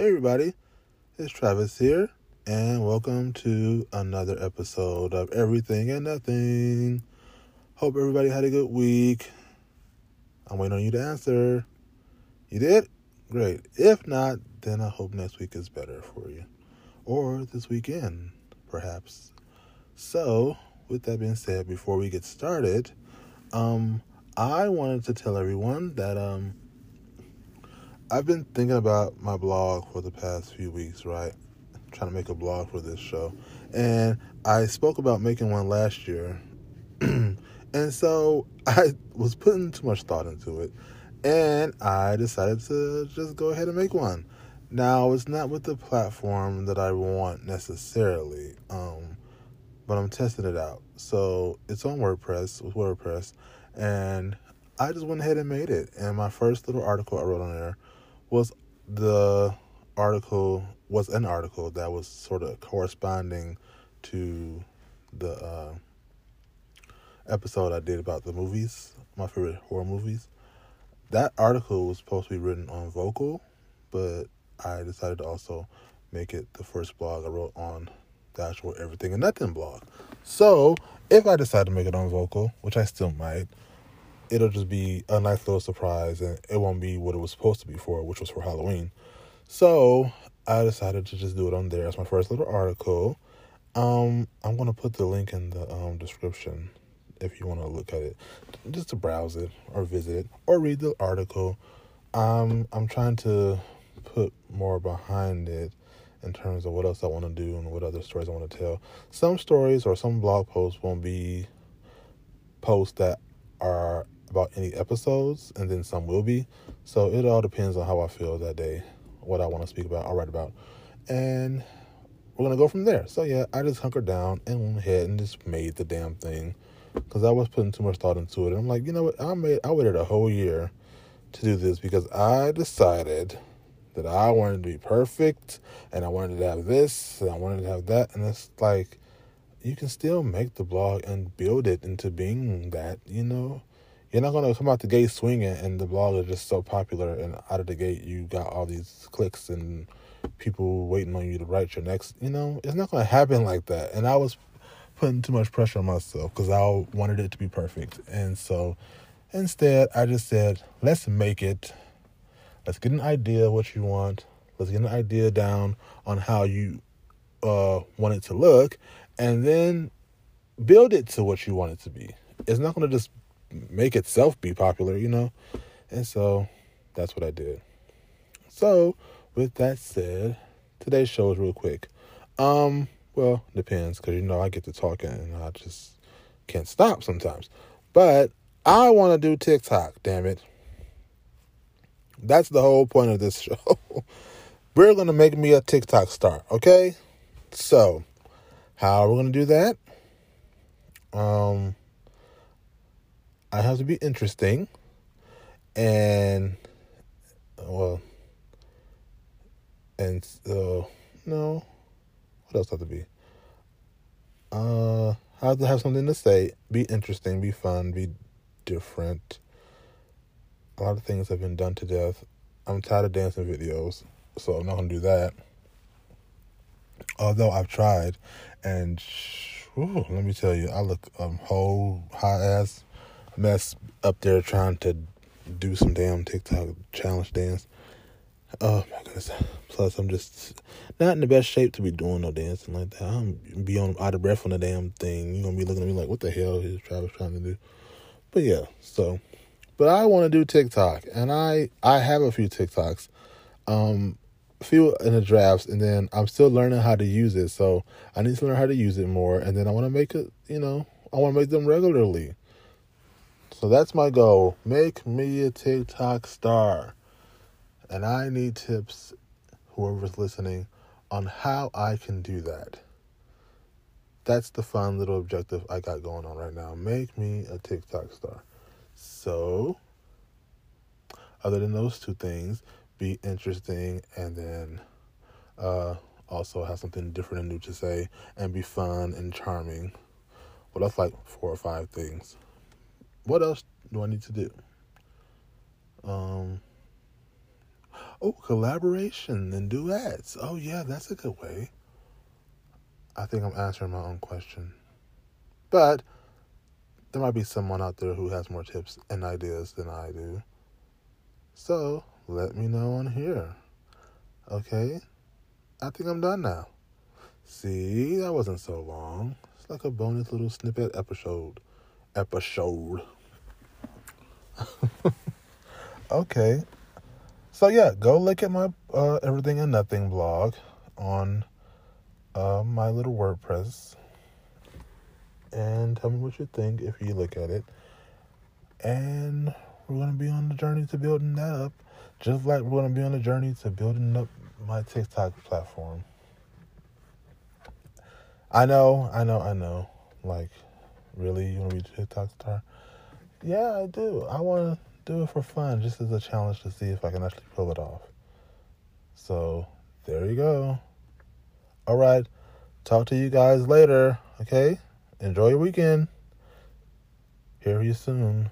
Hey, everybody, it's Travis here, and welcome to another episode of Everything and Nothing. Hope everybody had a good week. I'm waiting on you to answer. You did? Great. If not, then I hope next week is better for you, or this weekend, perhaps. So, with that being said, before we get started, um, I wanted to tell everyone that um, I've been thinking about my blog for the past few weeks, right? trying to make a blog for this show. And I spoke about making one last year. and so I was putting too much thought into it. And I decided to just go ahead and make one. Now, it's not with the platform that I want necessarily, um, but I'm testing it out. So it's on WordPress, with WordPress. And I just went ahead and made it. And my first little article I wrote on there was the article was an article that was sort of corresponding to the uh, episode I did about the movies, my favorite horror movies. That article was supposed to be written on Vocal, but I decided to also make it the first blog I wrote on the actual Everything and Nothing blog. So if I decide to make it on Vocal, which I still might, it'll just be a nice little surprise and it won't be what it was supposed to be for, which was for Halloween. So I decided to just do it on there as my first little article. Um, I'm gonna put the link in the um, description if you want to look at it, just to browse it or visit it or read the article. Um, I'm trying to put more behind it in terms of what else I want to do and what other stories I want to tell. Some stories or some blog posts won't be posts that are about any episodes, and then some will be. So it all depends on how I feel that day, what I want to speak about, I'll write about, and we're gonna go from there. So yeah, I just hunkered down and went ahead and just made the damn thing because I was putting too much thought into it. And I'm like, you know what? I made I waited a whole year to do this because I decided that I wanted to be perfect and I wanted to have this and I wanted to have that, and it's like you can still make the blog and build it into being that, you know. You're not gonna come out the gate swinging, and the blog is just so popular, and out of the gate you got all these clicks and people waiting on you to write your next. You know, it's not gonna happen like that. And I was putting too much pressure on myself because I wanted it to be perfect, and so instead I just said, let's make it. Let's get an idea of what you want. Let's get an idea down on how you uh, want it to look, and then build it to what you want it to be. It's not going to just make itself be popular, you know? And so that's what I did. So, with that said, today's show is real quick. Um, well, depends because you know I get to talking and I just can't stop sometimes. But I want to do TikTok, damn it. That's the whole point of this show. We're going to make me a TikTok star, okay? So, how are we going to do that? Um, I have to be interesting. And well and uh no. What else have to be? Uh I have to have something to say. Be interesting be fun be different. A lot of things have been done to death. I'm tired of dancing videos so i'm not gonna do that. Although i've tried and whew, let me tell you i look um, whole hot ass mess up there trying to do some damn TikTok challenge dance. Oh my goodness. Plus, I'm just not in the best shape to be doing no dancing like that. I'm be on out of breath on the damn thing. You're gonna be looking at me like, what the hell is Travis trying to do? But yeah, so but I want to do TikTok, and I I have a few TikToks, um, a few in the drafts, and then I'm still learning how to use it. So I need to learn how to use it more, and then I want to make it. You know, I want to make them regularly. So that's my goal. Make me a TikTok star. And I need tips, whoever's listening, on how I can do that. That's the fun little objective I got going on right now. Make me a TikTok star. So, other than those two things, be interesting and then uh, also have something different and new to say and be fun and charming. Well, that's like four or five things what else do I need to do? Um, Oh, collaboration and duets. Oh, yeah, that's a good way. I think I'm answering my own question. But there might be someone out there who has more tips and ideas than I do. So let me know on here. Okay? I think I'm done now. See, that wasn't so long. It's like a bonus little snippet episode. Episode. okay. So yeah, go look at my uh, Everything and Nothing blog on uh, my little WordPress and tell me what you think if you look at it. And we're gonna be on the journey to building that up, just like we're gonna be on the journey to building up my TikTok platform. I know, I know, I know. Like, really, you wanna be a TikTok star? Yeah, I do. I wanna do it for fun, just as a challenge to see if I can actually pull it off. So there you go. All right. Talk to you guys later. Okay. Enjoy your weekend. Hear you soon.